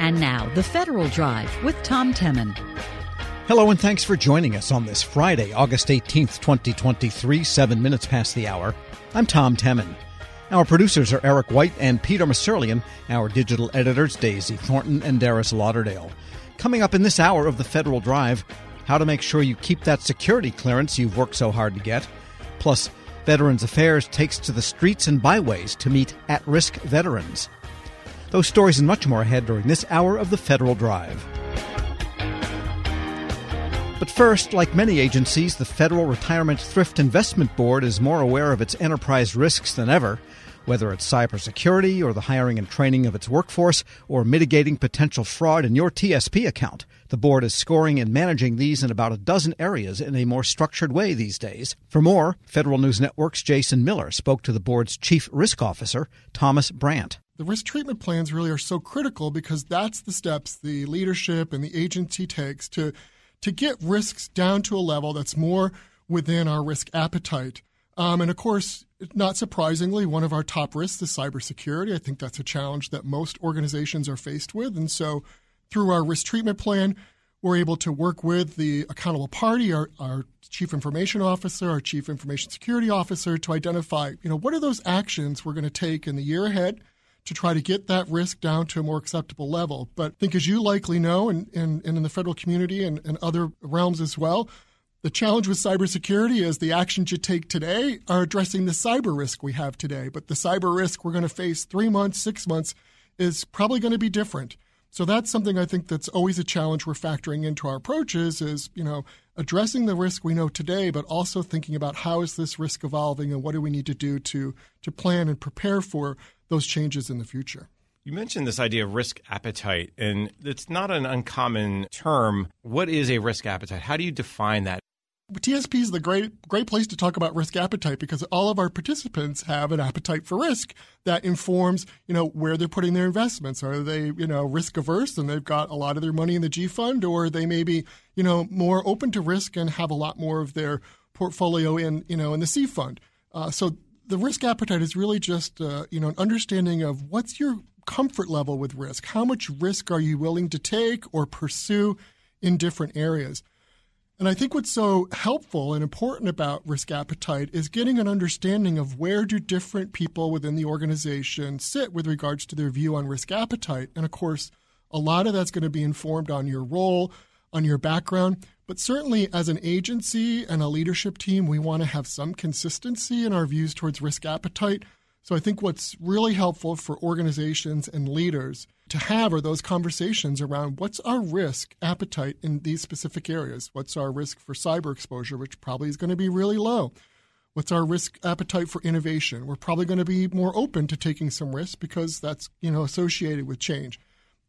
And now, the Federal Drive with Tom Temin. Hello, and thanks for joining us on this Friday, August 18th, 2023, seven minutes past the hour. I'm Tom Temin. Our producers are Eric White and Peter Musurlian, our digital editors, Daisy Thornton and Darius Lauderdale. Coming up in this hour of the Federal Drive, how to make sure you keep that security clearance you've worked so hard to get. Plus, Veterans Affairs takes to the streets and byways to meet at risk veterans. Those stories and much more ahead during this hour of the Federal Drive. But first, like many agencies, the Federal Retirement Thrift Investment Board is more aware of its enterprise risks than ever, whether it's cybersecurity or the hiring and training of its workforce or mitigating potential fraud in your TSP account. The board is scoring and managing these in about a dozen areas in a more structured way these days. For more, Federal News Network's Jason Miller spoke to the board's chief risk officer, Thomas Brandt the risk treatment plans really are so critical because that's the steps the leadership and the agency takes to to get risks down to a level that's more within our risk appetite. Um, and of course, not surprisingly, one of our top risks is cybersecurity. I think that's a challenge that most organizations are faced with. And so, through our risk treatment plan, we're able to work with the accountable party, our, our chief information officer, our chief information security officer, to identify, you know, what are those actions we're going to take in the year ahead to try to get that risk down to a more acceptable level. But I think, as you likely know, and, and, and in the federal community and, and other realms as well, the challenge with cybersecurity is the actions you take today are addressing the cyber risk we have today. But the cyber risk we're going to face three months, six months is probably going to be different. So that's something I think that's always a challenge we're factoring into our approaches is, you know, addressing the risk we know today, but also thinking about how is this risk evolving and what do we need to do to to plan and prepare for those changes in the future. You mentioned this idea of risk appetite, and it's not an uncommon term. What is a risk appetite? How do you define that? TSP is the great great place to talk about risk appetite because all of our participants have an appetite for risk that informs you know where they're putting their investments. Are they you know risk averse and they've got a lot of their money in the G fund, or they may be you know more open to risk and have a lot more of their portfolio in you know in the C fund. Uh, so the risk appetite is really just uh, you know an understanding of what's your comfort level with risk. How much risk are you willing to take or pursue in different areas? And I think what's so helpful and important about risk appetite is getting an understanding of where do different people within the organization sit with regards to their view on risk appetite. And of course, a lot of that's going to be informed on your role, on your background, but certainly, as an agency and a leadership team, we want to have some consistency in our views towards risk appetite. So I think what's really helpful for organizations and leaders to have are those conversations around what's our risk appetite in these specific areas? What's our risk for cyber exposure, which probably is going to be really low? What's our risk appetite for innovation? We're probably going to be more open to taking some risk because that's, you know, associated with change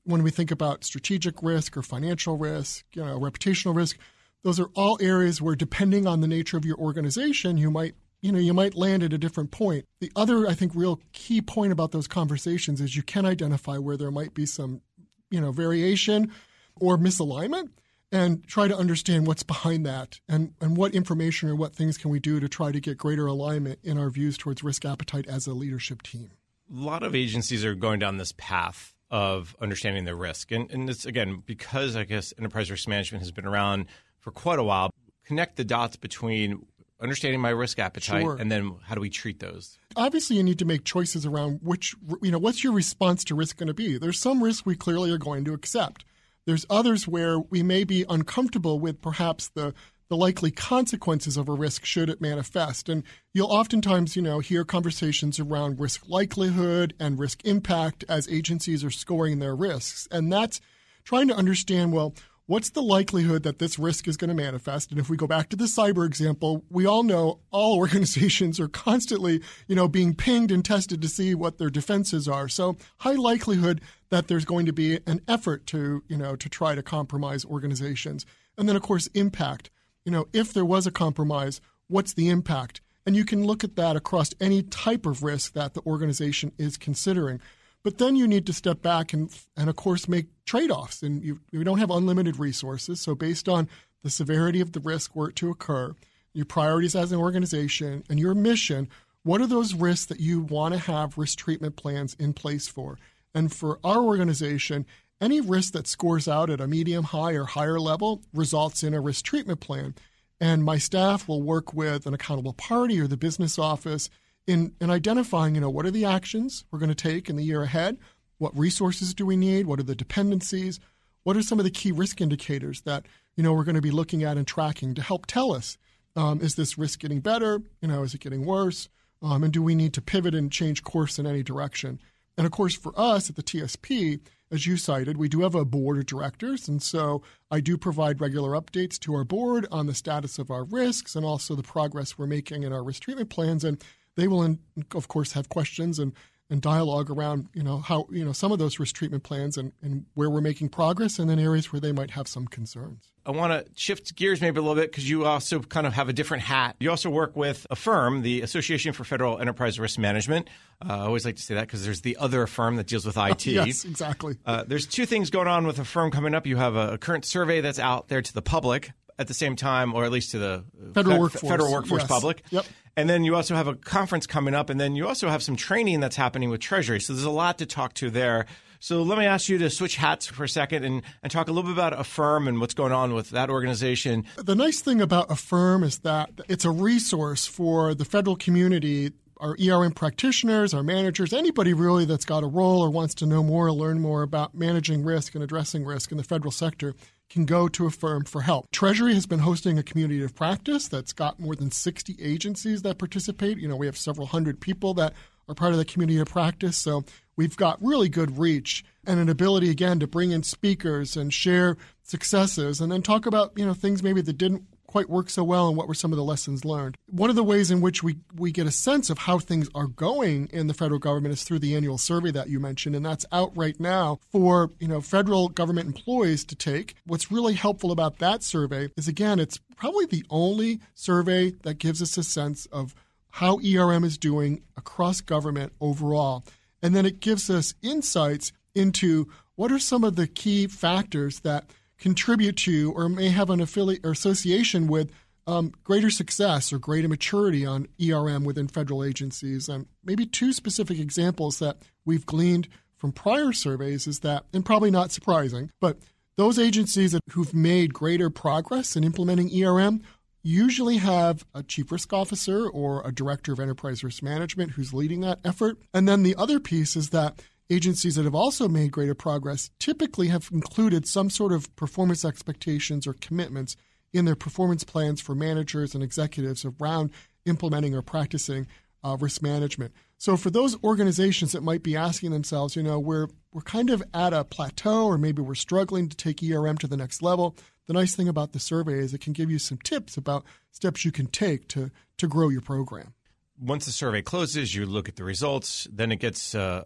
when we think about strategic risk or financial risk, you know, reputational risk, those are all areas where depending on the nature of your organization, you might you know you might land at a different point. The other I think real key point about those conversations is you can identify where there might be some you know variation or misalignment and try to understand what's behind that and, and what information or what things can we do to try to get greater alignment in our views towards risk appetite as a leadership team. A lot of agencies are going down this path of understanding the risk. And, and it's, again, because I guess enterprise risk management has been around for quite a while, connect the dots between understanding my risk appetite sure. and then how do we treat those obviously you need to make choices around which you know what's your response to risk going to be there's some risk we clearly are going to accept there's others where we may be uncomfortable with perhaps the the likely consequences of a risk should it manifest. And you'll oftentimes, you know, hear conversations around risk likelihood and risk impact as agencies are scoring their risks. And that's trying to understand, well, what's the likelihood that this risk is going to manifest? And if we go back to the cyber example, we all know all organizations are constantly, you know, being pinged and tested to see what their defenses are. So high likelihood that there's going to be an effort to, you know, to try to compromise organizations. And then of course impact you know, if there was a compromise, what's the impact? And you can look at that across any type of risk that the organization is considering. But then you need to step back and, and of course, make trade offs. And you, you don't have unlimited resources. So, based on the severity of the risk were it to occur, your priorities as an organization, and your mission, what are those risks that you want to have risk treatment plans in place for? And for our organization, any risk that scores out at a medium, high, or higher level results in a risk treatment plan. And my staff will work with an accountable party or the business office in, in identifying, you know, what are the actions we're going to take in the year ahead? What resources do we need? What are the dependencies? What are some of the key risk indicators that, you know, we're going to be looking at and tracking to help tell us, um, is this risk getting better? You know, is it getting worse? Um, and do we need to pivot and change course in any direction? And of course, for us at the TSP, as you cited, we do have a board of directors. And so I do provide regular updates to our board on the status of our risks and also the progress we're making in our risk treatment plans. And they will, of course, have questions and and dialogue around you know how you know some of those risk treatment plans and, and where we're making progress and then areas where they might have some concerns. I want to shift gears maybe a little bit because you also kind of have a different hat. You also work with a firm, the Association for Federal Enterprise Risk Management. Uh, I always like to say that because there's the other firm that deals with IT. yes, exactly. Uh, there's two things going on with AFERM coming up. You have a current survey that's out there to the public at the same time, or at least to the federal workforce, federal workforce yes. public. Yep. And then you also have a conference coming up, and then you also have some training that's happening with Treasury. So there's a lot to talk to there. So let me ask you to switch hats for a second and, and talk a little bit about AFERM and what's going on with that organization. The nice thing about AFERM is that it's a resource for the federal community our ERM practitioners, our managers, anybody really that's got a role or wants to know more or learn more about managing risk and addressing risk in the federal sector can go to AFERM for help. Treasury has been hosting a community of practice that's got more than 60 agencies that participate. You know, we have several hundred people that are part of the community of practice. So we've got really good reach and an ability again to bring in speakers and share successes and then talk about, you know, things maybe that didn't quite work so well and what were some of the lessons learned. One of the ways in which we, we get a sense of how things are going in the federal government is through the annual survey that you mentioned, and that's out right now for you know federal government employees to take. What's really helpful about that survey is again, it's probably the only survey that gives us a sense of how ERM is doing across government overall. And then it gives us insights into what are some of the key factors that contribute to or may have an affiliate or association with um, greater success or greater maturity on ERM within federal agencies. And maybe two specific examples that we've gleaned from prior surveys is that, and probably not surprising, but those agencies that, who've made greater progress in implementing ERM usually have a chief risk officer or a director of enterprise risk management who's leading that effort. And then the other piece is that agencies that have also made greater progress typically have included some sort of performance expectations or commitments in their performance plans for managers and executives around implementing or practicing uh, risk management. So for those organizations that might be asking themselves, you know, we're we're kind of at a plateau or maybe we're struggling to take ERM to the next level, the nice thing about the survey is it can give you some tips about steps you can take to to grow your program once the survey closes, you look at the results. Then it gets uh,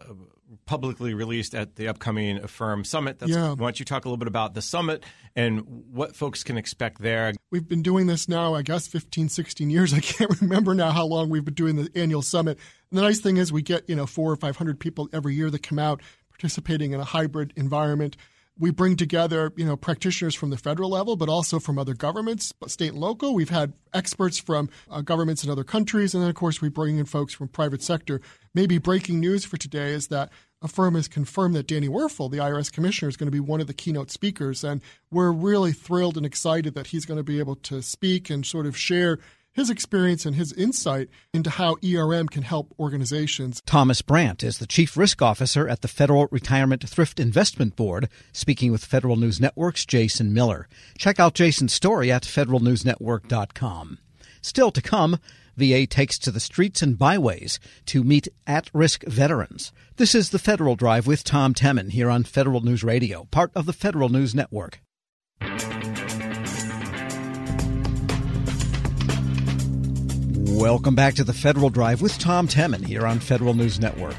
publicly released at the upcoming AFERM Summit. That's, yeah. Why don't you talk a little bit about the summit and what folks can expect there? We've been doing this now, I guess, 15, 16 years. I can't remember now how long we've been doing the annual summit. And the nice thing is we get, you know, four or 500 people every year that come out participating in a hybrid environment we bring together, you know, practitioners from the federal level, but also from other governments, state and local. We've had experts from uh, governments in other countries, and then of course we bring in folks from private sector. Maybe breaking news for today is that AFERM has confirmed that Danny Werfel, the IRS commissioner, is going to be one of the keynote speakers, and we're really thrilled and excited that he's going to be able to speak and sort of share his experience and his insight into how ERM can help organizations. Thomas Brandt is the Chief Risk Officer at the Federal Retirement Thrift Investment Board, speaking with Federal News Network's Jason Miller. Check out Jason's story at federalnewsnetwork.com. Still to come, VA takes to the streets and byways to meet at risk veterans. This is the Federal Drive with Tom Temin here on Federal News Radio, part of the Federal News Network. Welcome back to the Federal Drive with Tom Temin here on Federal News Network.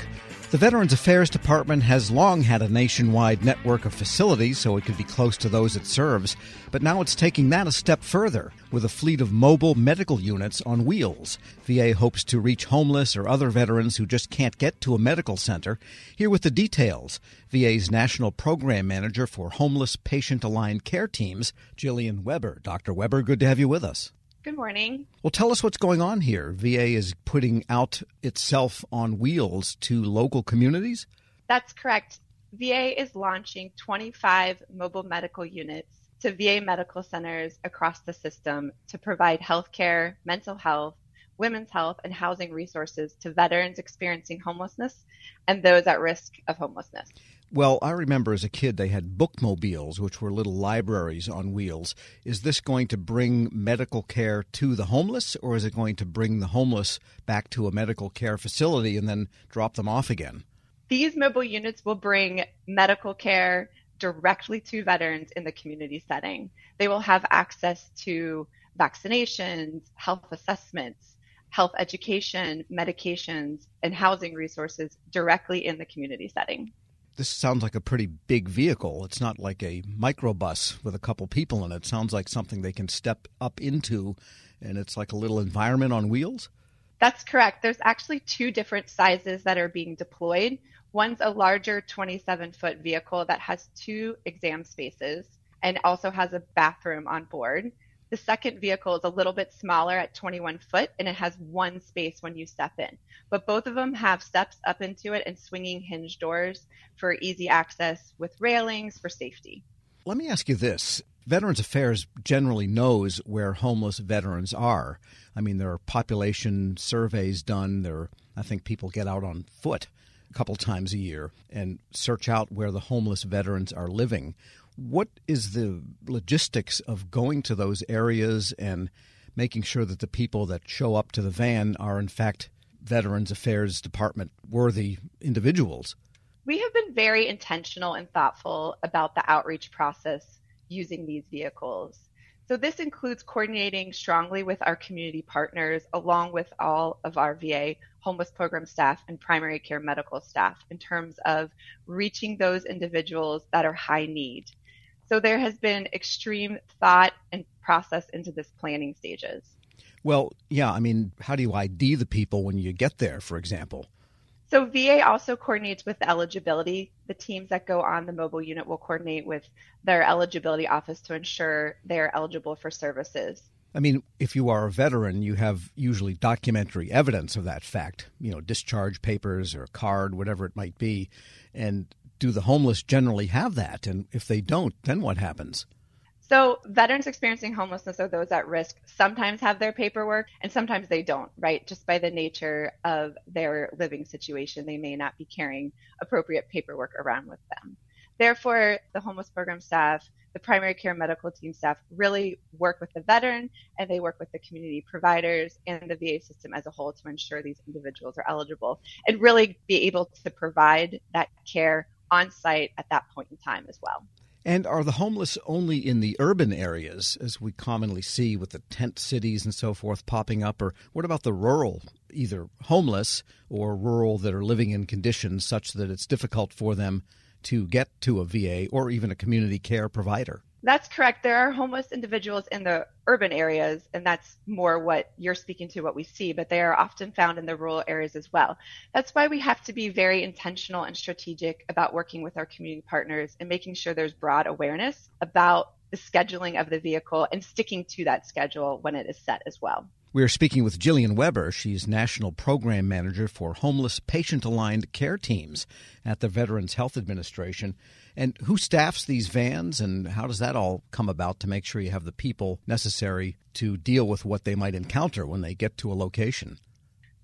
The Veterans Affairs Department has long had a nationwide network of facilities so it could be close to those it serves, but now it's taking that a step further with a fleet of mobile medical units on wheels. VA hopes to reach homeless or other veterans who just can't get to a medical center. Here with the details, VA's National Program Manager for Homeless Patient Aligned Care Teams, Jillian Weber. Dr. Weber, good to have you with us. Good morning. Well, tell us what's going on here. VA is putting out itself on wheels to local communities? That's correct. VA is launching 25 mobile medical units to VA medical centers across the system to provide healthcare, mental health, women's health, and housing resources to veterans experiencing homelessness and those at risk of homelessness. Well, I remember as a kid they had bookmobiles, which were little libraries on wheels. Is this going to bring medical care to the homeless, or is it going to bring the homeless back to a medical care facility and then drop them off again? These mobile units will bring medical care directly to veterans in the community setting. They will have access to vaccinations, health assessments, health education, medications, and housing resources directly in the community setting this sounds like a pretty big vehicle. It's not like a microbus with a couple people in it. it. Sounds like something they can step up into, and it's like a little environment on wheels. That's correct. There's actually two different sizes that are being deployed. One's a larger 27 foot vehicle that has two exam spaces and also has a bathroom on board. The second vehicle is a little bit smaller at 21 foot and it has one space when you step in. But both of them have steps up into it and swinging hinge doors for easy access with railings for safety. Let me ask you this. Veterans Affairs generally knows where homeless veterans are. I mean, there are population surveys done. There, I think people get out on foot a couple times a year and search out where the homeless veterans are living. What is the logistics of going to those areas and making sure that the people that show up to the van are, in fact, Veterans Affairs Department worthy individuals? We have been very intentional and thoughtful about the outreach process using these vehicles. So, this includes coordinating strongly with our community partners, along with all of our VA homeless program staff and primary care medical staff, in terms of reaching those individuals that are high need. So there has been extreme thought and process into this planning stages. Well, yeah, I mean, how do you ID the people when you get there, for example? So VA also coordinates with eligibility. The teams that go on the mobile unit will coordinate with their eligibility office to ensure they're eligible for services. I mean, if you are a veteran, you have usually documentary evidence of that fact, you know, discharge papers or a card, whatever it might be. And do the homeless generally have that? And if they don't, then what happens? So, veterans experiencing homelessness or those at risk sometimes have their paperwork and sometimes they don't, right? Just by the nature of their living situation, they may not be carrying appropriate paperwork around with them. Therefore, the homeless program staff, the primary care medical team staff really work with the veteran and they work with the community providers and the VA system as a whole to ensure these individuals are eligible and really be able to provide that care on site at that point in time as well. And are the homeless only in the urban areas, as we commonly see with the tent cities and so forth popping up? Or what about the rural, either homeless or rural that are living in conditions such that it's difficult for them to get to a VA or even a community care provider? That's correct. There are homeless individuals in the urban areas, and that's more what you're speaking to, what we see, but they are often found in the rural areas as well. That's why we have to be very intentional and strategic about working with our community partners and making sure there's broad awareness about the scheduling of the vehicle and sticking to that schedule when it is set as well. We are speaking with Jillian Weber. She's National Program Manager for Homeless Patient Aligned Care Teams at the Veterans Health Administration. And who staffs these vans, and how does that all come about to make sure you have the people necessary to deal with what they might encounter when they get to a location?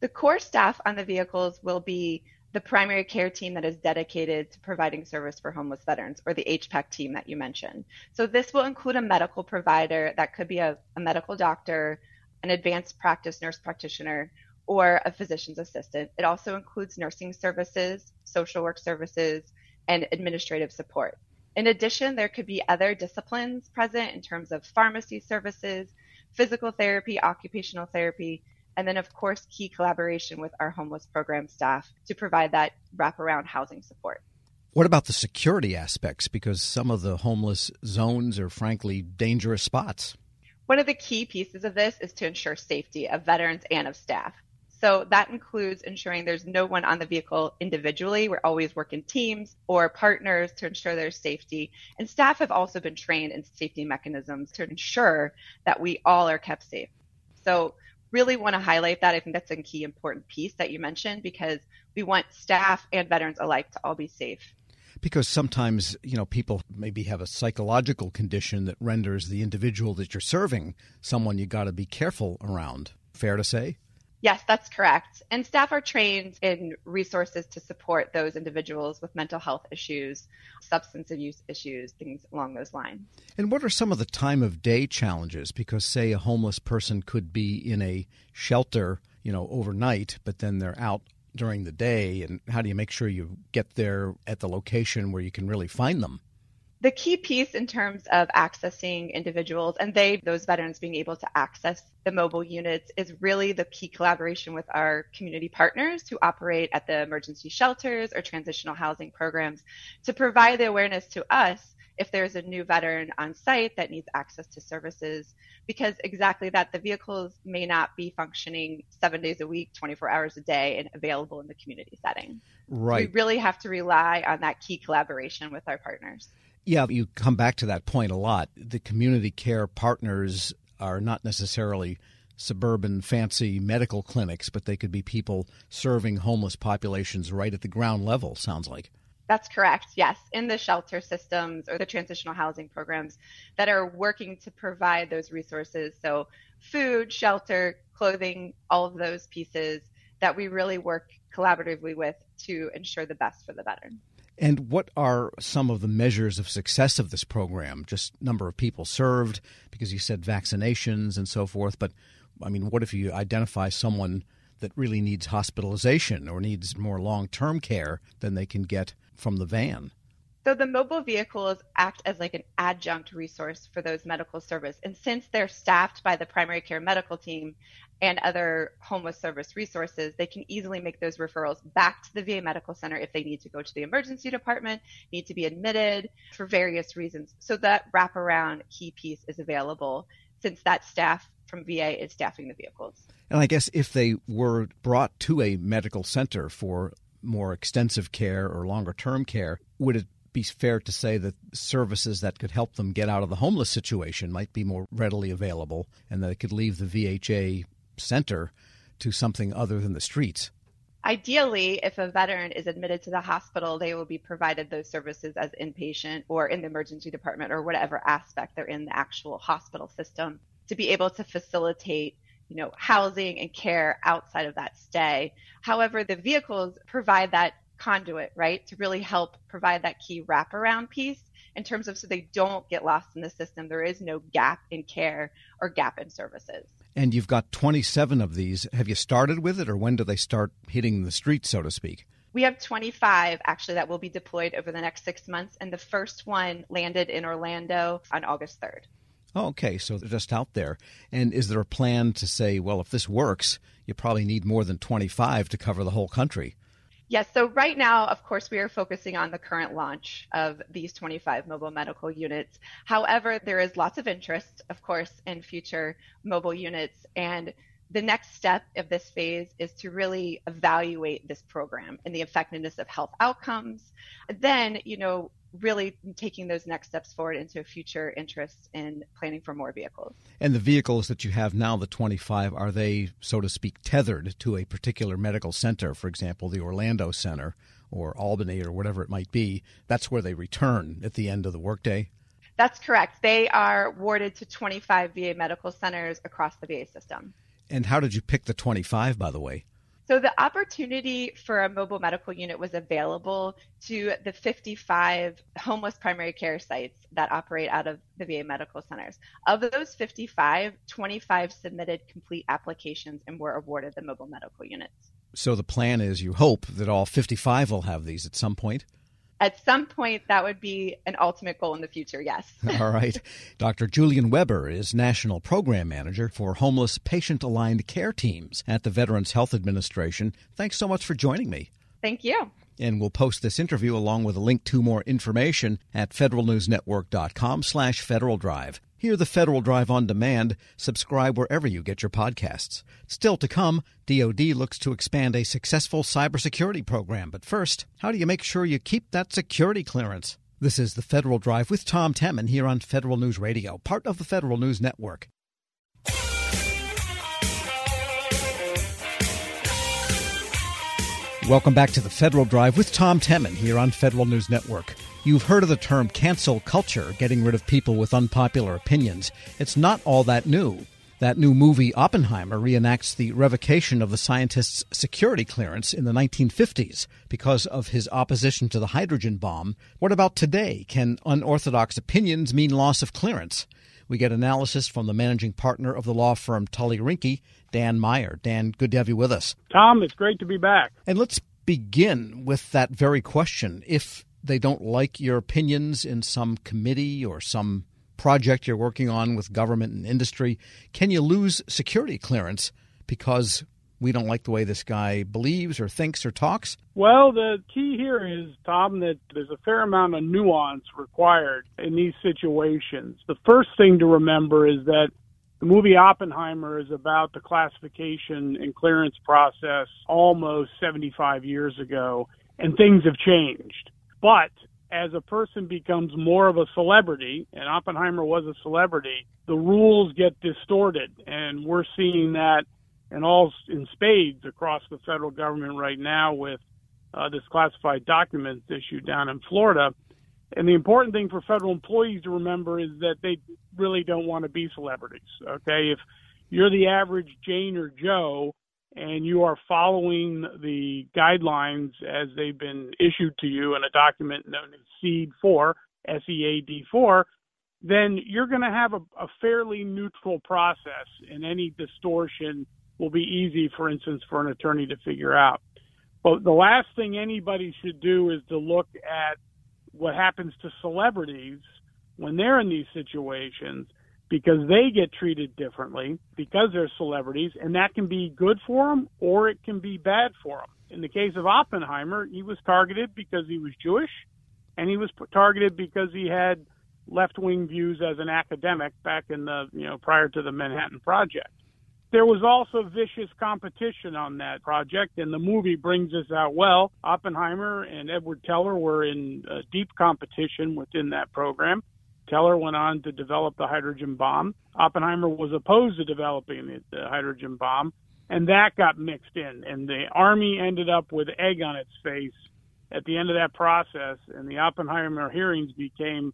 The core staff on the vehicles will be the primary care team that is dedicated to providing service for homeless veterans, or the HPACT team that you mentioned. So, this will include a medical provider that could be a, a medical doctor, an advanced practice nurse practitioner, or a physician's assistant. It also includes nursing services, social work services, and administrative support. In addition, there could be other disciplines present in terms of pharmacy services, physical therapy, occupational therapy, and then, of course, key collaboration with our homeless program staff to provide that wraparound housing support. What about the security aspects? Because some of the homeless zones are frankly dangerous spots. One of the key pieces of this is to ensure safety of veterans and of staff. So that includes ensuring there's no one on the vehicle individually. We're always working teams or partners to ensure there's safety. And staff have also been trained in safety mechanisms to ensure that we all are kept safe. So really want to highlight that. I think that's a key important piece that you mentioned because we want staff and veterans alike to all be safe. Because sometimes, you know, people maybe have a psychological condition that renders the individual that you're serving someone you got to be careful around. Fair to say? Yes, that's correct. And staff are trained in resources to support those individuals with mental health issues, substance abuse issues, things along those lines. And what are some of the time of day challenges? Because, say, a homeless person could be in a shelter, you know, overnight, but then they're out during the day. And how do you make sure you get there at the location where you can really find them? The key piece in terms of accessing individuals and they those veterans being able to access the mobile units is really the key collaboration with our community partners who operate at the emergency shelters or transitional housing programs to provide the awareness to us if there's a new veteran on site that needs access to services because exactly that the vehicles may not be functioning seven days a week 24 hours a day and available in the community setting. Right. So we really have to rely on that key collaboration with our partners yeah, you come back to that point a lot. The community care partners are not necessarily suburban fancy medical clinics, but they could be people serving homeless populations right at the ground level, sounds like. That's correct. Yes, in the shelter systems or the transitional housing programs that are working to provide those resources. So, food, shelter, clothing, all of those pieces that we really work collaboratively with to ensure the best for the veteran. And what are some of the measures of success of this program? Just number of people served, because you said vaccinations and so forth. But I mean, what if you identify someone that really needs hospitalization or needs more long term care than they can get from the van? So the mobile vehicles act as like an adjunct resource for those medical service. And since they're staffed by the primary care medical team and other homeless service resources, they can easily make those referrals back to the VA medical center if they need to go to the emergency department, need to be admitted for various reasons. So that wraparound key piece is available since that staff from VA is staffing the vehicles. And I guess if they were brought to a medical center for more extensive care or longer term care, would it be fair to say that services that could help them get out of the homeless situation might be more readily available and that it could leave the VHA center to something other than the streets? Ideally, if a veteran is admitted to the hospital, they will be provided those services as inpatient or in the emergency department or whatever aspect they're in the actual hospital system to be able to facilitate you know housing and care outside of that stay. However, the vehicles provide that conduit, right, to really help provide that key wraparound piece in terms of so they don't get lost in the system. There is no gap in care or gap in services. And you've got 27 of these. Have you started with it, or when do they start hitting the streets, so to speak? We have 25 actually that will be deployed over the next six months, and the first one landed in Orlando on August 3rd. Oh, okay, so they're just out there. And is there a plan to say, well, if this works, you probably need more than 25 to cover the whole country? Yes, so right now, of course, we are focusing on the current launch of these 25 mobile medical units. However, there is lots of interest, of course, in future mobile units. And the next step of this phase is to really evaluate this program and the effectiveness of health outcomes. Then, you know, really taking those next steps forward into a future interest in planning for more vehicles. And the vehicles that you have now, the 25, are they, so to speak, tethered to a particular medical center, for example, the Orlando Center or Albany or whatever it might be? That's where they return at the end of the workday? That's correct. They are warded to 25 VA medical centers across the VA system. And how did you pick the 25, by the way? So the opportunity for a mobile medical unit was available to the 55 homeless primary care sites that operate out of the VA medical centers. Of those 55, 25 submitted complete applications and were awarded the mobile medical units. So the plan is you hope that all 55 will have these at some point? At some point that would be an ultimate goal in the future yes. All right. Dr Jillian Weber is national program manager for homeless patient aligned care teams at the veterans health administration. Thanks so much for joining me. Thank you. And we'll post this interview along with a link to more information at federalnewsnetwork.com slash federal drive Hear the Federal Drive on demand. Subscribe wherever you get your podcasts. Still to come, DoD looks to expand a successful cybersecurity program. But first, how do you make sure you keep that security clearance? This is the Federal Drive with Tom Temin here on Federal News Radio, part of the Federal News Network. Welcome back to the Federal Drive with Tom Temin here on Federal News Network. You've heard of the term cancel culture, getting rid of people with unpopular opinions. It's not all that new. That new movie, Oppenheimer, reenacts the revocation of the scientist's security clearance in the 1950s because of his opposition to the hydrogen bomb. What about today? Can unorthodox opinions mean loss of clearance? We get analysis from the managing partner of the law firm Tully Rinckey, Dan Meyer. Dan, good to have you with us. Tom, it's great to be back. And let's begin with that very question. If they don't like your opinions in some committee or some project you're working on with government and industry, can you lose security clearance because we don't like the way this guy believes or thinks or talks? Well, the key here is, Tom, that there's a fair amount of nuance required in these situations. The first thing to remember is that the movie Oppenheimer is about the classification and clearance process almost 75 years ago, and things have changed. But as a person becomes more of a celebrity, and Oppenheimer was a celebrity, the rules get distorted, and we're seeing that in all in spades across the federal government right now with uh, this classified documents issue down in Florida. And the important thing for federal employees to remember is that they really don't want to be celebrities. Okay, if you're the average Jane or Joe and you are following the guidelines as they've been issued to you in a document known as SEAD 4, S-E-A-D 4, then you're going to have a, a fairly neutral process, and any distortion will be easy, for instance, for an attorney to figure out. But the last thing anybody should do is to look at what happens to celebrities when they're in these situations because they get treated differently because they're celebrities, and that can be good for them or it can be bad for them. In the case of Oppenheimer, he was targeted because he was Jewish, and he was targeted because he had left-wing views as an academic back in the you know prior to the Manhattan Project. There was also vicious competition on that project, and the movie brings this out well. Oppenheimer and Edward Teller were in uh, deep competition within that program. Teller went on to develop the hydrogen bomb. Oppenheimer was opposed to developing the, hydrogen bomb, and that got mixed in. And the Army ended up with egg on its face at the end of that process, and the Oppenheimer hearings became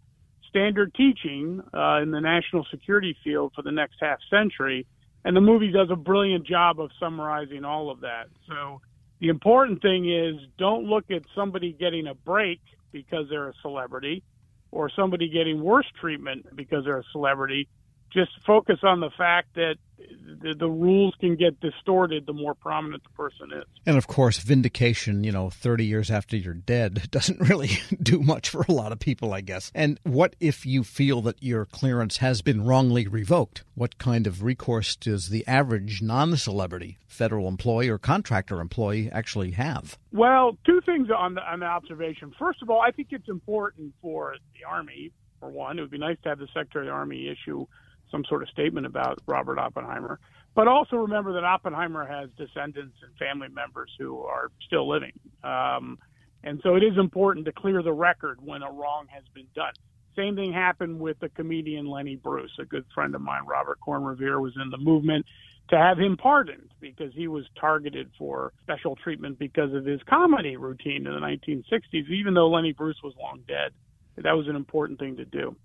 standard teaching uh, in the national security field for the next half century and the movie does a brilliant job of summarizing all of that. So the important thing is don't look at somebody getting a break because they're a celebrity or somebody getting worse treatment because they're a celebrity just focus on the fact that the, the, rules can get distorted the more prominent the person is. And of course, vindication, you know, 30 years after you're dead doesn't really do much for a lot of people, I guess. And what if you feel that your clearance has been wrongly revoked? What kind of recourse does the average non celebrity federal employee or contractor employee actually have? Well, two things on the, on the observation. First of all, I think it's important for the Army, for one. It would be nice to have the Secretary of the Army issue some sort of statement about Robert Oppenheimer. But also remember that Oppenheimer has descendants and family members who are still living. Um, and so it is important to clear the record when a wrong has been done. Same thing happened with the comedian Lenny Bruce, a good friend of mine, Robert Corn-Revere, was in the movement to have him pardoned because he was targeted for special treatment because of his comedy routine in the 1960s, even though Lenny Bruce was long dead. That was an important thing to do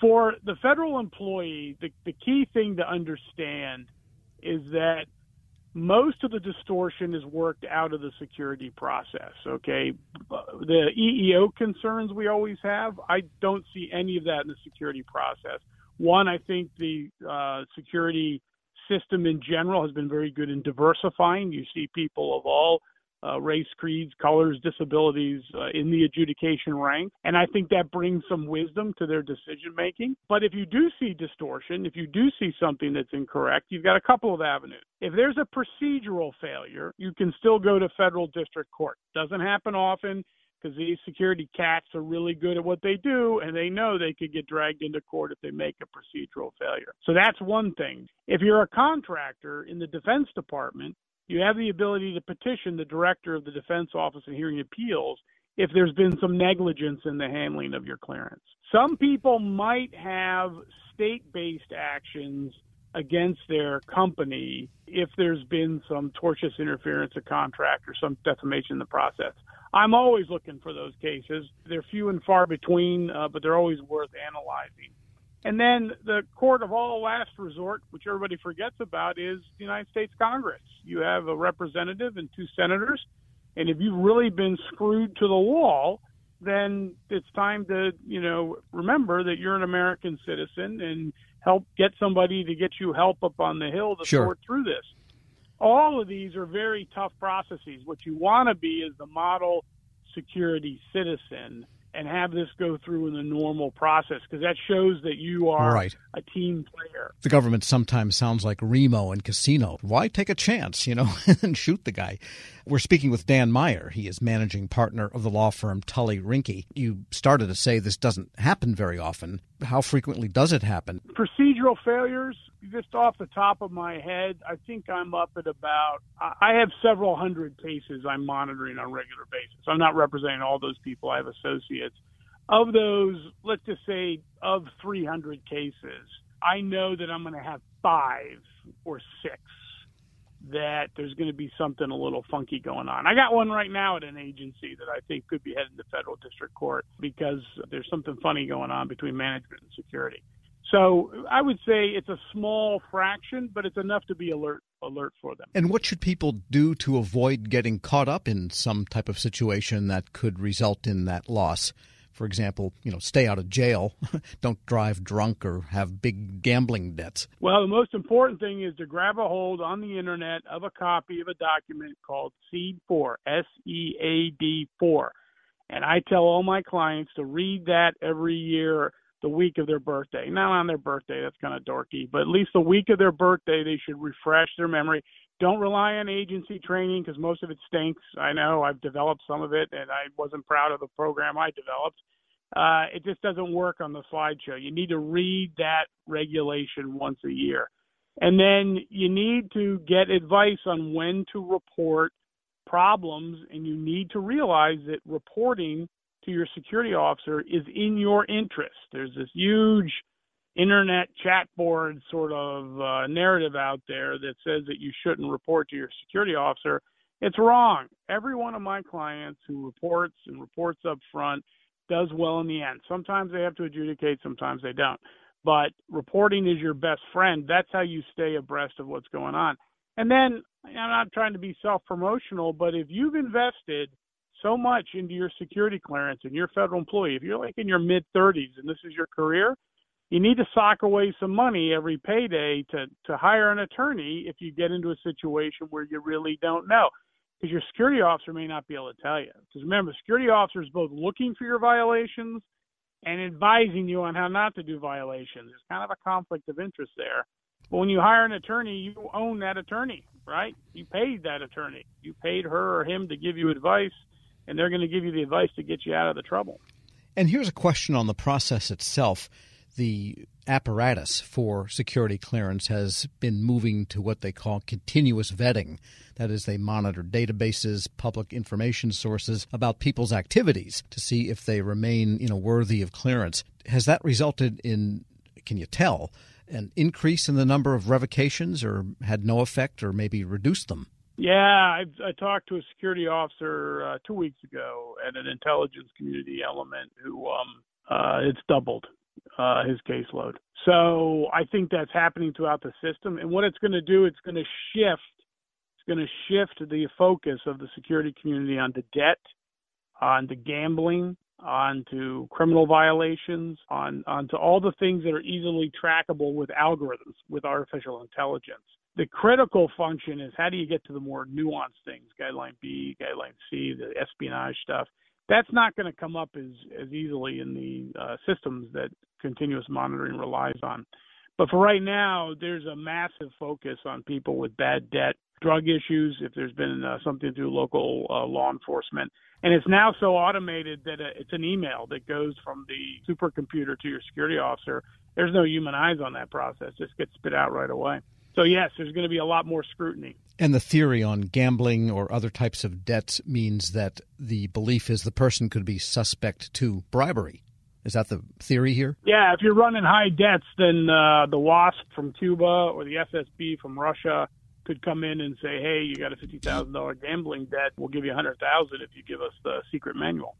for the federal employee, the, the key thing to understand is that most of the distortion is worked out of the security process. Okay. The EEO concerns we always have, I don't see any of that in the security process. One, I think the uh, security system in general has been very good in diversifying. You see people of all uh, race, creeds, colors, disabilities uh, in the adjudication rank. And I think that brings some wisdom to their decision making. But if you do see distortion, if you do see something that's incorrect, you've got a couple of avenues. If there's a procedural failure, you can still go to federal district court. Doesn't happen often because these security cats are really good at what they do and they know they could get dragged into court if they make a procedural failure. So that's one thing. If you're a contractor in the Defense Department, you have the ability to petition the director of the Defense Office of Hearing Appeals if there's been some negligence in the handling of your clearance. Some people might have state based actions against their company if there's been some tortious interference of contract or some defamation in the process. I'm always looking for those cases. They're few and far between, uh, but they're always worth analyzing. And then the court of all last resort, which everybody forgets about, is the United States Congress. You have a representative and two senators. And if you've really been screwed to the wall, then it's time to, you know, remember that you're an American citizen and help get somebody to get you help up on the hill to sure. sort through this. All of these are very tough processes. What you want to be is the model security citizen and have this go through in the normal process because that shows that you are right. a team player. The government sometimes sounds like Remo and Casino. Why take a chance, you know, and shoot the guy? We're speaking with Dan Meyer. He is managing partner of the law firm Tully Rinckey. You started to say this doesn't happen very often. How frequently does it happen? Procedural failures, just off the top of my head, I think I'm up at about, I have several hundred cases I'm monitoring on a regular basis. I'm not representing all those people, I have associates. Of those, let's just say, of 300 cases, I know that I'm going to have five or six that there's going to be something a little funky going on. I got one right now at an agency that I think could be heading to federal district court because there's something funny going on between management and security. So I would say it's a small fraction, but it's enough to be alert alert for them. And what should people do to avoid getting caught up in some type of situation that could result in that loss? For example, you know, stay out of jail, don't drive drunk or have big gambling debts. Well, the most important thing is to grab a hold on the internet of a copy of a document called SEAD 4, S E A D 4. And I tell all my clients to read that every year the week of their birthday. Not on their birthday, that's kind of dorky, but at least the week of their birthday, they should refresh their memory. Don't rely on agency training because most of it stinks. I know I've developed some of it, and I wasn't proud of the program I developed. Uh, it just doesn't work on the slideshow. You need to read that regulation once a year. And then you need to get advice on when to report problems, and you need to realize that reporting to your security officer is in your interest. There's this huge internet chat board sort of uh, narrative out there that says that you shouldn't report to your security officer. It's wrong. Every one of my clients who reports and reports up front does well in the end. Sometimes they have to adjudicate, sometimes they don't. But reporting is your best friend. That's how you stay abreast of what's going on. And then I'm not trying to be self promotional, but if you've invested so much into your security clearance and you're a federal employee, if you're like in your mid 30s and this is your career, you need to sock away some money every payday to to hire an attorney if you get into a situation where you really don't know because your security officer may not be able to tell you. Because remember, security officer is both looking for your violations and advising you on how not to do violations. There's kind of a conflict of interest there. But when you hire an attorney, you own that attorney, right? You paid that attorney. You paid her or him to give you advice, and they're going to give you the advice to get you out of the trouble. And here's a question on the process itself the apparatus for security clearance has been moving to what they call continuous vetting. That is, they monitor databases, public information sources about people's activities to see if they remain, you know, worthy of clearance. Has that resulted in, can you tell, an increase in the number of revocations or had no effect or maybe reduced them? Yeah, I, I talked to a security officer uh, two weeks ago at an intelligence community element who um, uh, it's doubled uh, his caseload. So I think that's happening throughout the system. And what it's going to do, it's going to shift. It's going to shift the focus of the security community onto debt, onto gambling, onto criminal violations, on onto all the things that are easily trackable with algorithms, with artificial intelligence. The critical function is how do you get to the more nuanced things, guideline B, guideline C, the espionage stuff that's not going to come up as, as easily in the uh, systems that continuous monitoring relies on. But for right now, there's a massive focus on people with bad debt, drug issues, if there's been uh, something through local uh, law enforcement. And it's now so automated that uh, it's an email that goes from the supercomputer to your security officer. There's no human eyes on that process, it just gets spit out right away. So, yes, there's going to be a lot more scrutiny. And the theory on gambling or other types of debts means that the belief is the person could be suspect to bribery Is that the theory here? Yeah, if you're running high debts, then uh, the WASP from Cuba or the FSB from Russia could come in and say, "Hey, you got a fifty thousand dollar gambling debt. We'll give you a hundred thousand if you give us the secret manual."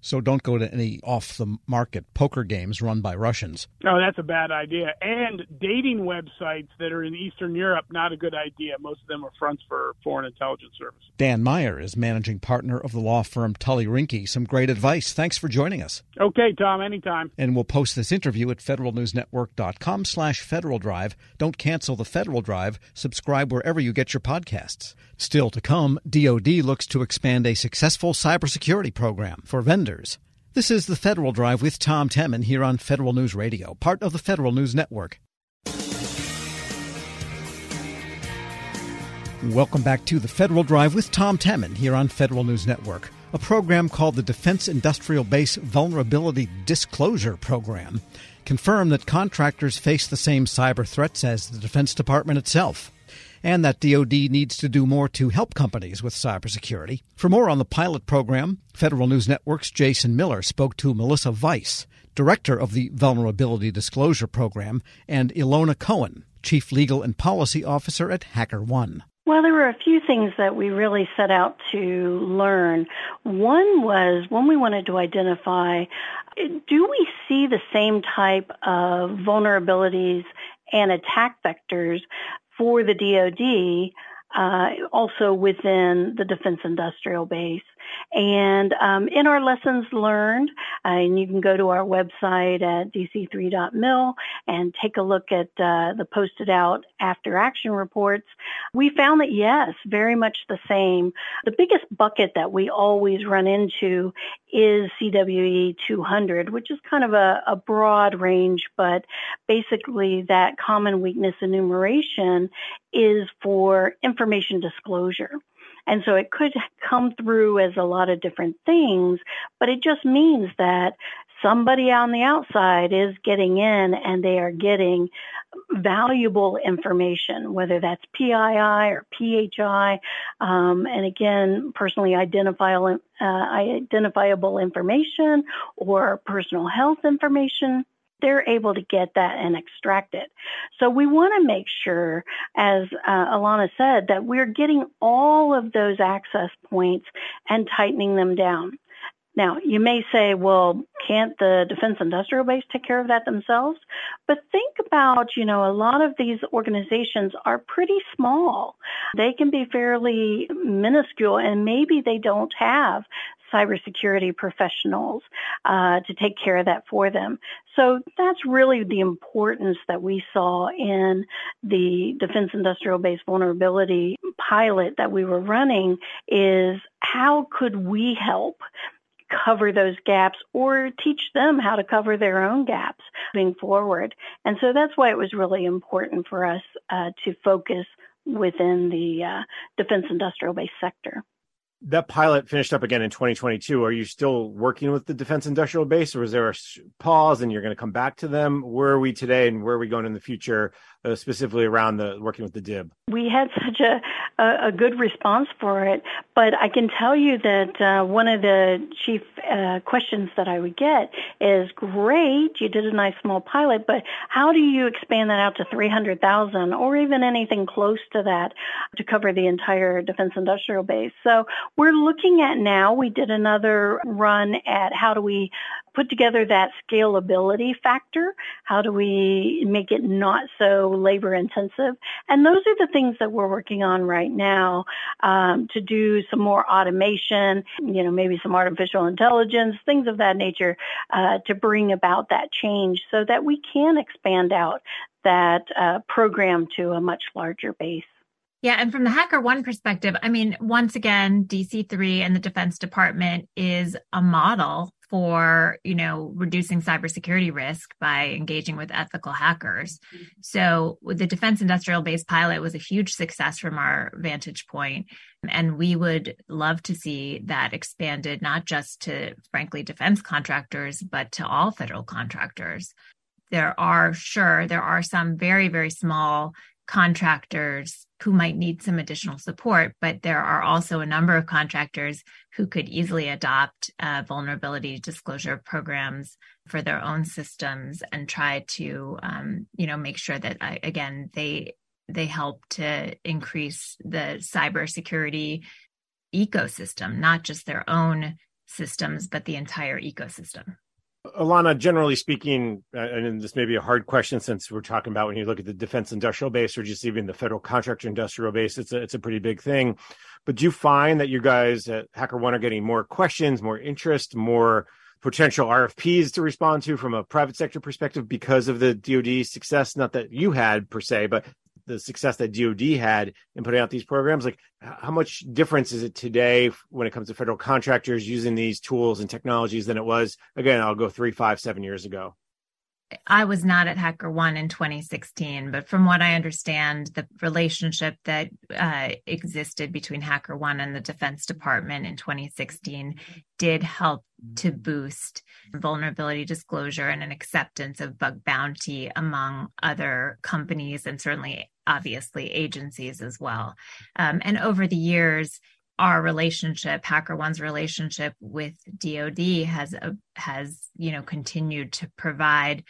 So don't go to any off the market poker games run by Russians. No, that's a bad idea. And dating websites that are in Eastern Europe, not a good idea. Most of them are fronts for foreign intelligence service. Dan Meyer is managing partner of the law firm Tully Rinckey. Some great advice. Thanks for joining us. Okay, Tom, anytime. And we'll post this interview at federalnewsnetwork.com slash Federal Drive. Don't cancel the Federal Drive. Subscribe wherever you get your podcasts. Still to come, DoD looks to expand a successful cybersecurity program for vendors. This is the Federal Drive with Tom Temin here on Federal News Radio, part of the Federal News Network. Welcome back to the Federal Drive with Tom Temin here on Federal News Network, a program called the Defense Industrial Base Vulnerability Disclosure Program. confirmed that contractors face the same cyber threats as the Defense Department itself and that DoD needs to do more to help companies with cybersecurity. For more on the pilot program, Federal News Network's Jason Miller spoke to Melissa Weiss, director of the Vulnerability Disclosure Program, and Ilona Cohen, chief legal and policy officer at HackerOne. Well, there were a few things that we really set out to learn. One was when we wanted to identify do we see the same type of vulnerabilities and attack vectors for the DoD, uh, also within the defense industrial base. And um, in our lessons learned, uh, and you can go to our website at dc3.mil and take a look at uh, the posted out after action reports, we found that yes, very much the same. The biggest bucket that we always run into is CWE 200, which is kind of a, a broad range, but basically that common weakness enumeration is for information disclosure. And so it could come through as a lot of different things, but it just means that somebody on the outside is getting in and they are getting valuable information, whether that's PII or PHI, um, and again, personally identifiable, uh, identifiable information or personal health information they're able to get that and extract it. So we want to make sure, as uh, Ilona said, that we're getting all of those access points and tightening them down. Now, you may say, well, can't the defense industrial base take care of that themselves? But think about, you know, a lot of these organizations are pretty small. They can be fairly minuscule and maybe they don't have cybersecurity professionals uh, to take care of that for them. So that's really the importance that we saw in the defense industrial base vulnerability pilot that we were running is how could we help cover those gaps or teach them how to cover their own gaps moving forward. And so that's why it was really important for us uh, to focus within the uh, defense industrial base sector that pilot finished up again in 2022. Are you still working with the defense industrial base or was there a pause and you're going to come back to them? Where are we today and where are we going in the future, uh, specifically around the working with the DIB? We had such a, a, a, good response for it, but I can tell you that uh, one of the chief uh, questions that I would get is great, you did a nice small pilot, but how do you expand that out to 300,000 or even anything close to that to cover the entire defense industrial base? So we're looking at now, we did another run at how do we put together that scalability factor? How do we make it not so labor intensive? And those are the things that we're working on right now um, to do some more automation, you know, maybe some artificial intelligence, things of that nature uh, to bring about that change so that we can expand out that uh, program to a much larger base. Yeah. And from the HackerOne perspective, I mean, once again, DC3 and the Defense Department is a model for, you know, reducing cybersecurity risk by engaging with ethical hackers. So the defense industrial base pilot was a huge success from our vantage. And we would love to see that expanded, not just to, frankly, defense contractors, but to all federal contractors. There are, sure, there are some very, very small contractors who might need some additional support, but there are also a number of contractors who could easily adopt uh, vulnerability disclosure programs for their own systems and try to, um, you know, make sure that uh, again they they help to increase the cybersecurity ecosystem, not just their own systems, but the entire ecosystem. Ilona, generally speaking, uh, and this may be a hard question since we're talking about when you look at the defense industrial base or just even the federal contractor industrial base, it's a, it's a pretty big thing. But do you find that you guys at HackerOne are getting more questions, more interest, more potential RFPs to respond to from a private sector perspective because of the DoD success? Not that you had per se, but the success that DoD had in putting out these programs. Like, how much difference is it today when it comes to federal contractors using these tools and technologies than it was? Again, I'll go three, five, seven years ago. I was not at HackerOne in 2016, but from what I understand, the relationship that uh, existed between HackerOne and the Defense Department in 2016 did help to boost vulnerability disclosure and an acceptance of bug bounty among other companies and certainly, obviously, agencies as well. Um, and over the years, our relationship, HackerOne's relationship with DoD has uh, has you know continued to provide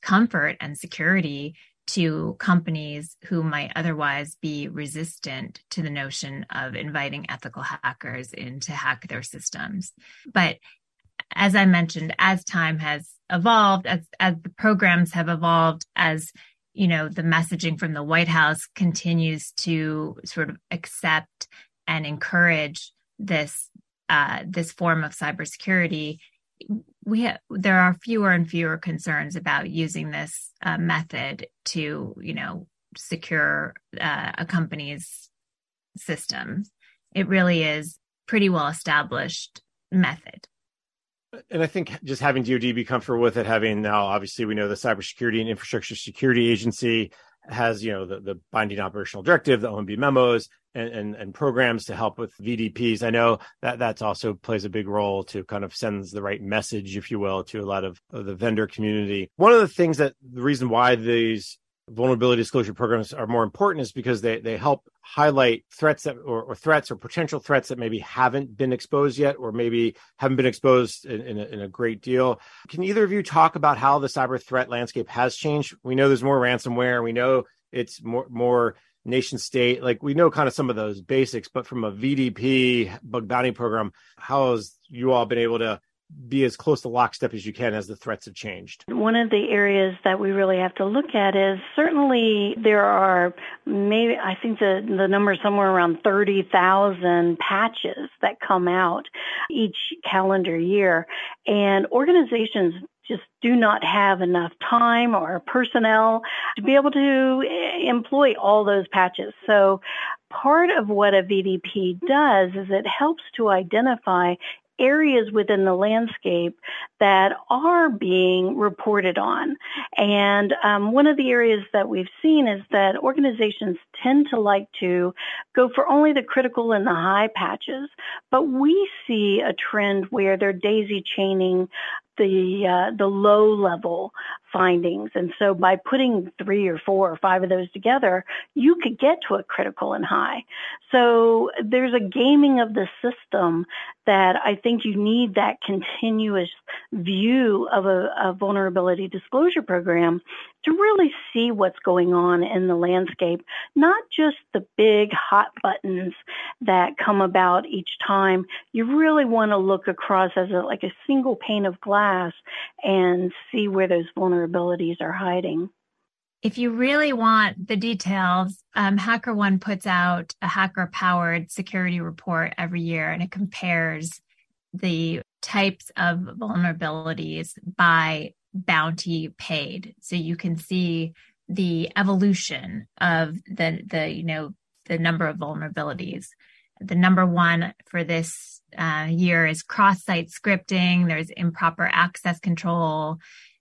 comfort and security to companies who might otherwise be resistant to the notion of inviting ethical hackers in to hack their systems. But as I mentioned, as time has evolved, as as the programs have evolved, as you know, the messaging from the White House continues to sort of accept and encourage this uh, this form of cybersecurity, we have there are fewer and fewer concerns about using this uh, method to you know secure uh, a company's systems. It really is pretty well established method. And I think just having DoD be comfortable with it, having now obviously we know the Cybersecurity and Infrastructure Security Agency has you know the, the binding operational directive, the OMB memos, and, and, and programs to help with VDPs. I know that that's also plays a big role to kind of sends the right message, if you will, to a lot of, of the vendor community. One of the things that the reason why these vulnerability disclosure programs are more important is because they, they help highlight threats that or, or, threats or potential threats that maybe haven't been exposed yet or maybe haven't been exposed in, in, a, in, a, great deal. Can either of you talk about how the cyber threat landscape has changed? We know there's more ransomware. We know it's more more nation state. Like we know kind of some of those basics but from a vdp bug bounty program how has you all been able to be as close to lockstep as you can as the threats have changed. One of the areas that we really have to look at is certainly there are maybe I think the the number is somewhere around 30,000 patches that come out each calendar year and organizations just do not have enough time or personnel to be able to employ all those patches. So part of what a VDP does is it helps to identify areas within the landscape that are being reported on. And um, one of the areas that we've seen is that organizations tend to like to go for only the critical and the high patches, but we see a trend where they're daisy chaining the uh, the low level findings. And so by putting three or four or five of those together, you could get to a critical and high. So there's a gaming of the system that I think you need that continuous view of a, a vulnerability disclosure program to really see what's going on in the landscape, not just the big hot buttons that come about each time. You really want to look across as a, like a single pane of glass and see where those vulnerabilities are hiding. If you really want the details, um, HackerOne puts out a hacker powered security report every year and it compares the types of vulnerabilities by bounty paid. So you can see the evolution of the, the, you know, the number of vulnerabilities. The number one for this uh, year is cross-site scripting. There's improper access control,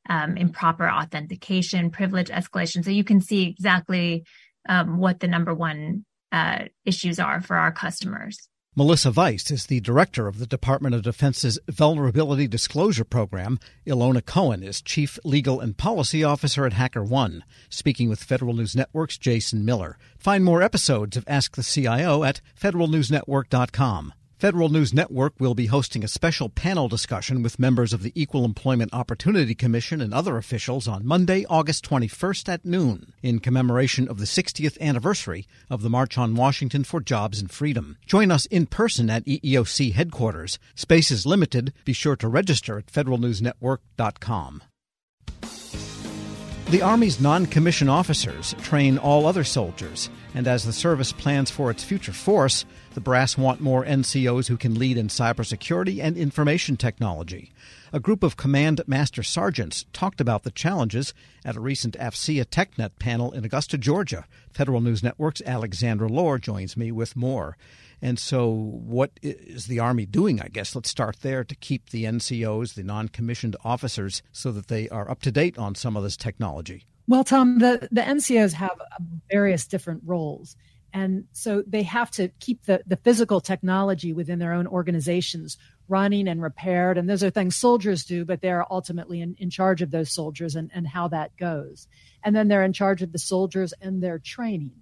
um, improper authentication, privilege escalation. So you can see exactly um, what the number one uh, issues are for our customers. Melissa Weiss is the director of the Department of Defense's Vulnerability Disclosure Program. Ilona Cohen is chief legal and policy officer at HackerOne. Speaking with Federal News Network's Jason Miller. Find more episodes of Ask the CIO at federalnewsnetwork.com. Federal News Network will be hosting a special panel discussion with members of the Equal Employment Opportunity Commission and other officials on Monday, August 21st at noon, in commemoration of the 60th anniversary of the March on Washington for Jobs and Freedom. Join us in person at EEOC headquarters. Space is limited. Be sure to register at federalnewsnetwork.com. The Army's non commissioned officers train all other soldiers, and as the service plans for its future force, the brass want more NCOs who can lead in cybersecurity and information technology. A group of Command Master Sergeants talked about the challenges at a recent AFCEA TechNet panel in Augusta, Georgia. Federal News Network's Alexandra Lohr joins me with more. And so, what is the Army doing? I guess let's start there to keep the NCOs, the non commissioned officers, so that they are up to date on some of this technology. Well, Tom, the, the NCOs have uh, various different roles. And so they have to keep the, the physical technology within their own organizations running and repaired. And those are things soldiers do, but they're ultimately in, in charge of those soldiers and, and how that goes. And then they're in charge of the soldiers and their training.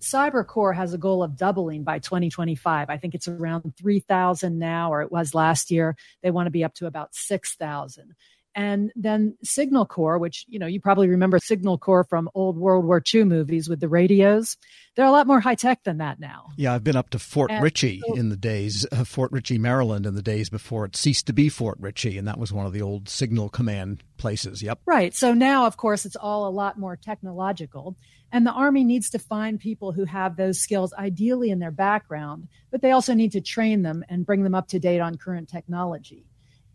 CyberCorps has a goal of doubling by 2025. I think it's around 3,000 now, or it was last year. They want to be up to about 6,000. And then Signal Corps, which, you know, you probably remember Signal Corps from old World War II movies with the radios. They're a lot more high tech than that now. Yeah, I've been up to Fort and Ritchie so, in the days, uh, Fort Ritchie, Maryland, in the days before it ceased to be Fort Ritchie. And that was one of the old Signal Command places. Yep. Right. So now, of course, it's all a lot more technological. And the Army needs to find people who have those skills, ideally in their background, but they also need to train them and bring them up to date on current technology.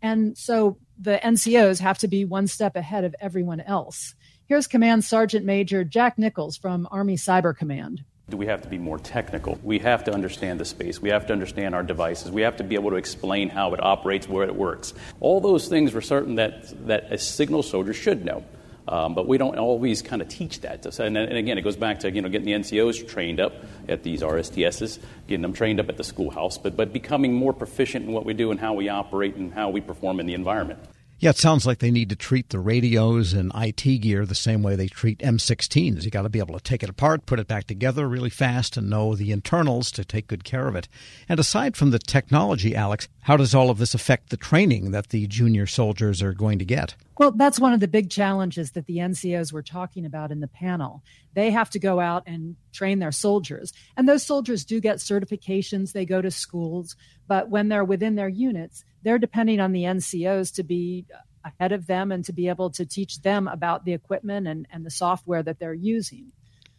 And so the NCOs have to be one step ahead of everyone else. Here's Command Sergeant Major Jack Nichols from Army Cyber Command. Do we have to be more technical? We have to understand the space. We have to understand our devices. We have to be able to explain how it operates, where it works. All those things we're certain that, that a signal soldier should know. Um, but we don't always kind of teach that. And, and, again, it goes back to you know getting the NCOs trained up at these RSTSs, getting them trained up at the schoolhouse, but but becoming more proficient in what we do and how we operate and how we perform in the environment. Yeah, it sounds like they need to treat the radios and IT gear the same way they treat M16s. You got to be able to take it apart, put it back together really fast, and know the internals to take good care of it. And aside from the technology, Alex, how does all of this affect the training that the junior soldiers are going to get? Well, that's one of the big challenges that the NCOs were talking about in the panel. They have to go out and train their soldiers. And those soldiers do get certifications, they go to schools, but when they're within their units, they're depending on the NCOs to be ahead of them and to be able to teach them about the equipment and, and the software that they're using.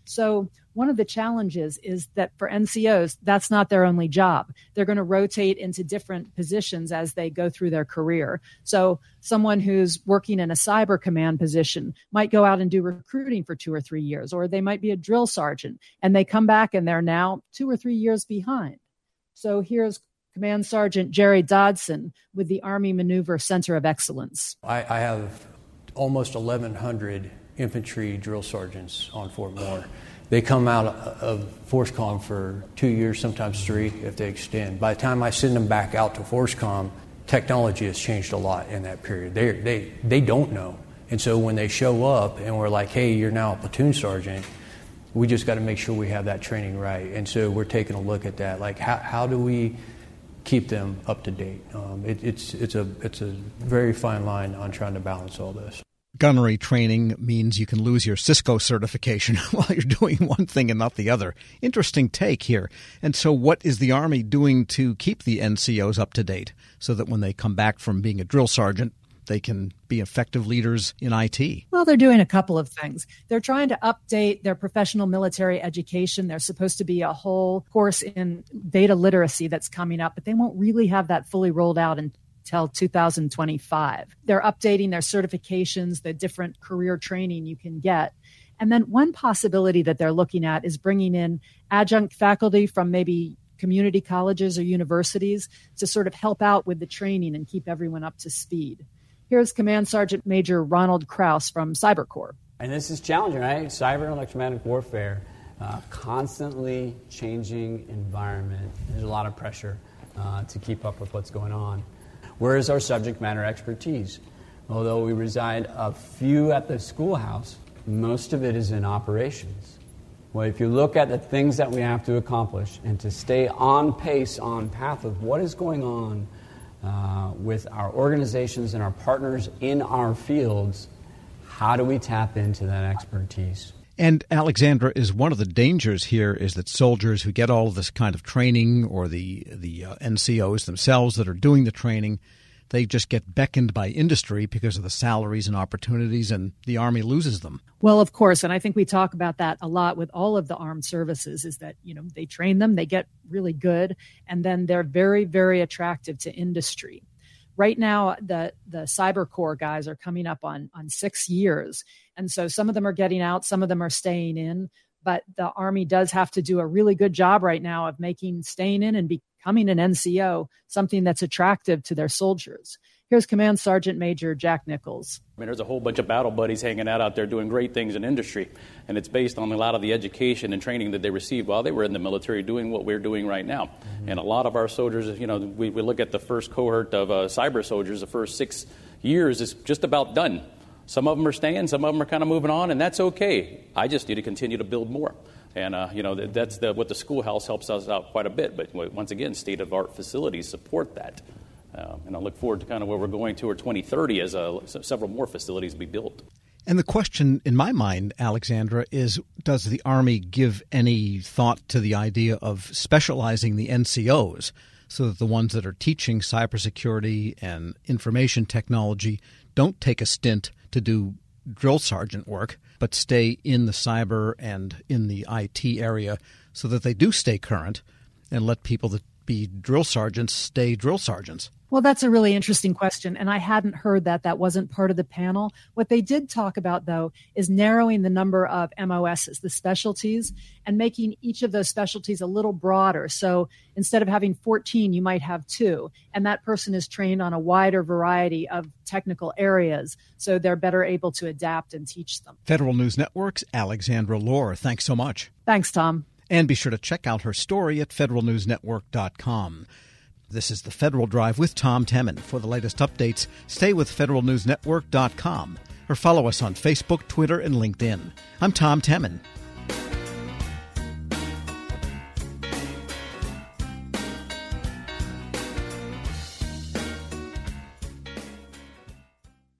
So, one of the challenges is that for NCOs, that's not their only job. They're going to rotate into different positions as they go through their career. So, someone who's working in a cyber command position might go out and do recruiting for two or three years, or they might be a drill sergeant and they come back and they're now two or three years behind. So, here's Command Sergeant Jerry Dodson with the Army Maneuver Center of Excellence. I, I have almost 1,100 infantry drill sergeants on Fort Moore. They come out of FORSCOM for two years, sometimes three if they extend. By the time I send them back out to FORSCOM, technology has changed a lot in that period. They, they, they don't know. And so when they show up and we're like, hey, you're now a platoon sergeant, we just got to make sure we have that training right. And so we're taking a look at that. Like, how, how do we keep them up to date. Um, it, it's it's a it's a very fine line on trying to balance all this. Gunnery training means you can lose your Cisco certification while you're doing one thing and not the other. Interesting take here. And so, what is the Army doing to keep the NCOs up to date so that when they come back from being a drill sergeant, they can be effective leaders in IT? Well, they're doing a couple of things. They're trying to update their professional military education. There's supposed to be a whole course in data literacy that's coming up, but they won't really have that fully rolled out until 2025. They're updating their certifications, the different career training you can get. And then one possibility that they're looking at is bringing in adjunct faculty from maybe community colleges or universities to sort of help out with the training and keep everyone up to speed. Here's Command Sergeant Major Ronald Kraus from Cyber Corps. And this is challenging, right? Cyber electromagnetic warfare. uh, constantly changing environment. There's a lot of pressure uh, to keep up with what's going on. Where is our subject matter expertise? Although we reside a few at the schoolhouse, most of it is in operations. Well, if you look at the things that we have to accomplish and to stay on pace, on path of what is going on uh, with our organizations and our partners in our fields, how do we tap into that expertise? And Alexandra is one of the dangers here is that soldiers who get all this kind of training, or the the uh, NCOs themselves that are doing the training, they just get beckoned by industry because of the salaries and opportunities, and the Army loses them. Well, of course, and I think we talk about that a lot with all of the armed services is that, you know, they train them, they get really good, and then they're very, very attractive to industry. Right now, the, the cyber corps guys are coming up on, on six years. And so some of them are getting out, some of them are staying in but the Army does have to do a really good job right now of making staying in and becoming an NCO something that's attractive to their soldiers. Here's Command Sergeant Major Jack Nichols. I mean, there's a whole bunch of battle buddies hanging out out there doing great things in industry, and it's based on a lot of the education and training that they received while they were in the military doing what we're doing right now. Mm-hmm. And a lot of our soldiers, you know, we, we look at the first cohort of uh, cyber soldiers, the first six years is just about done. Some of them are staying, some of them are kind of moving on, and that's okay. I just need to continue to build more. And, uh, you know, that's the, what the schoolhouse helps us out quite a bit. But once again, state of art facilities support that. Uh, and I look forward to kind of where we're going toward 2030 as uh, several more facilities be built. And the question in my mind, Alexandra, is does the Army give any thought to the idea of specializing the NCOs so that the ones that are teaching cybersecurity and information technology don't take a stint to do drill sergeant work, but stay in the cyber and in the IT area so that they do stay current and let people that be drill sergeants stay drill sergeants? Well, that's a really interesting question. And I hadn't heard that. That wasn't part of the panel. What they did talk about, though, is narrowing the number of MOSs, the specialties, and making each of those specialties a little broader. So instead of having 14, you might have two. And that person is trained on a wider variety of technical areas. So they're better able to adapt and teach them. Federal News Network's Alexandra Lohr. Thanks so much. Thanks, Tom. And be sure to check out her story at federalnewsnetwork.com. This is the Federal Drive with Tom Temin. For the latest updates, stay with federalnewsnetwork.com or follow us on Facebook, Twitter, and LinkedIn. I'm Tom Temin.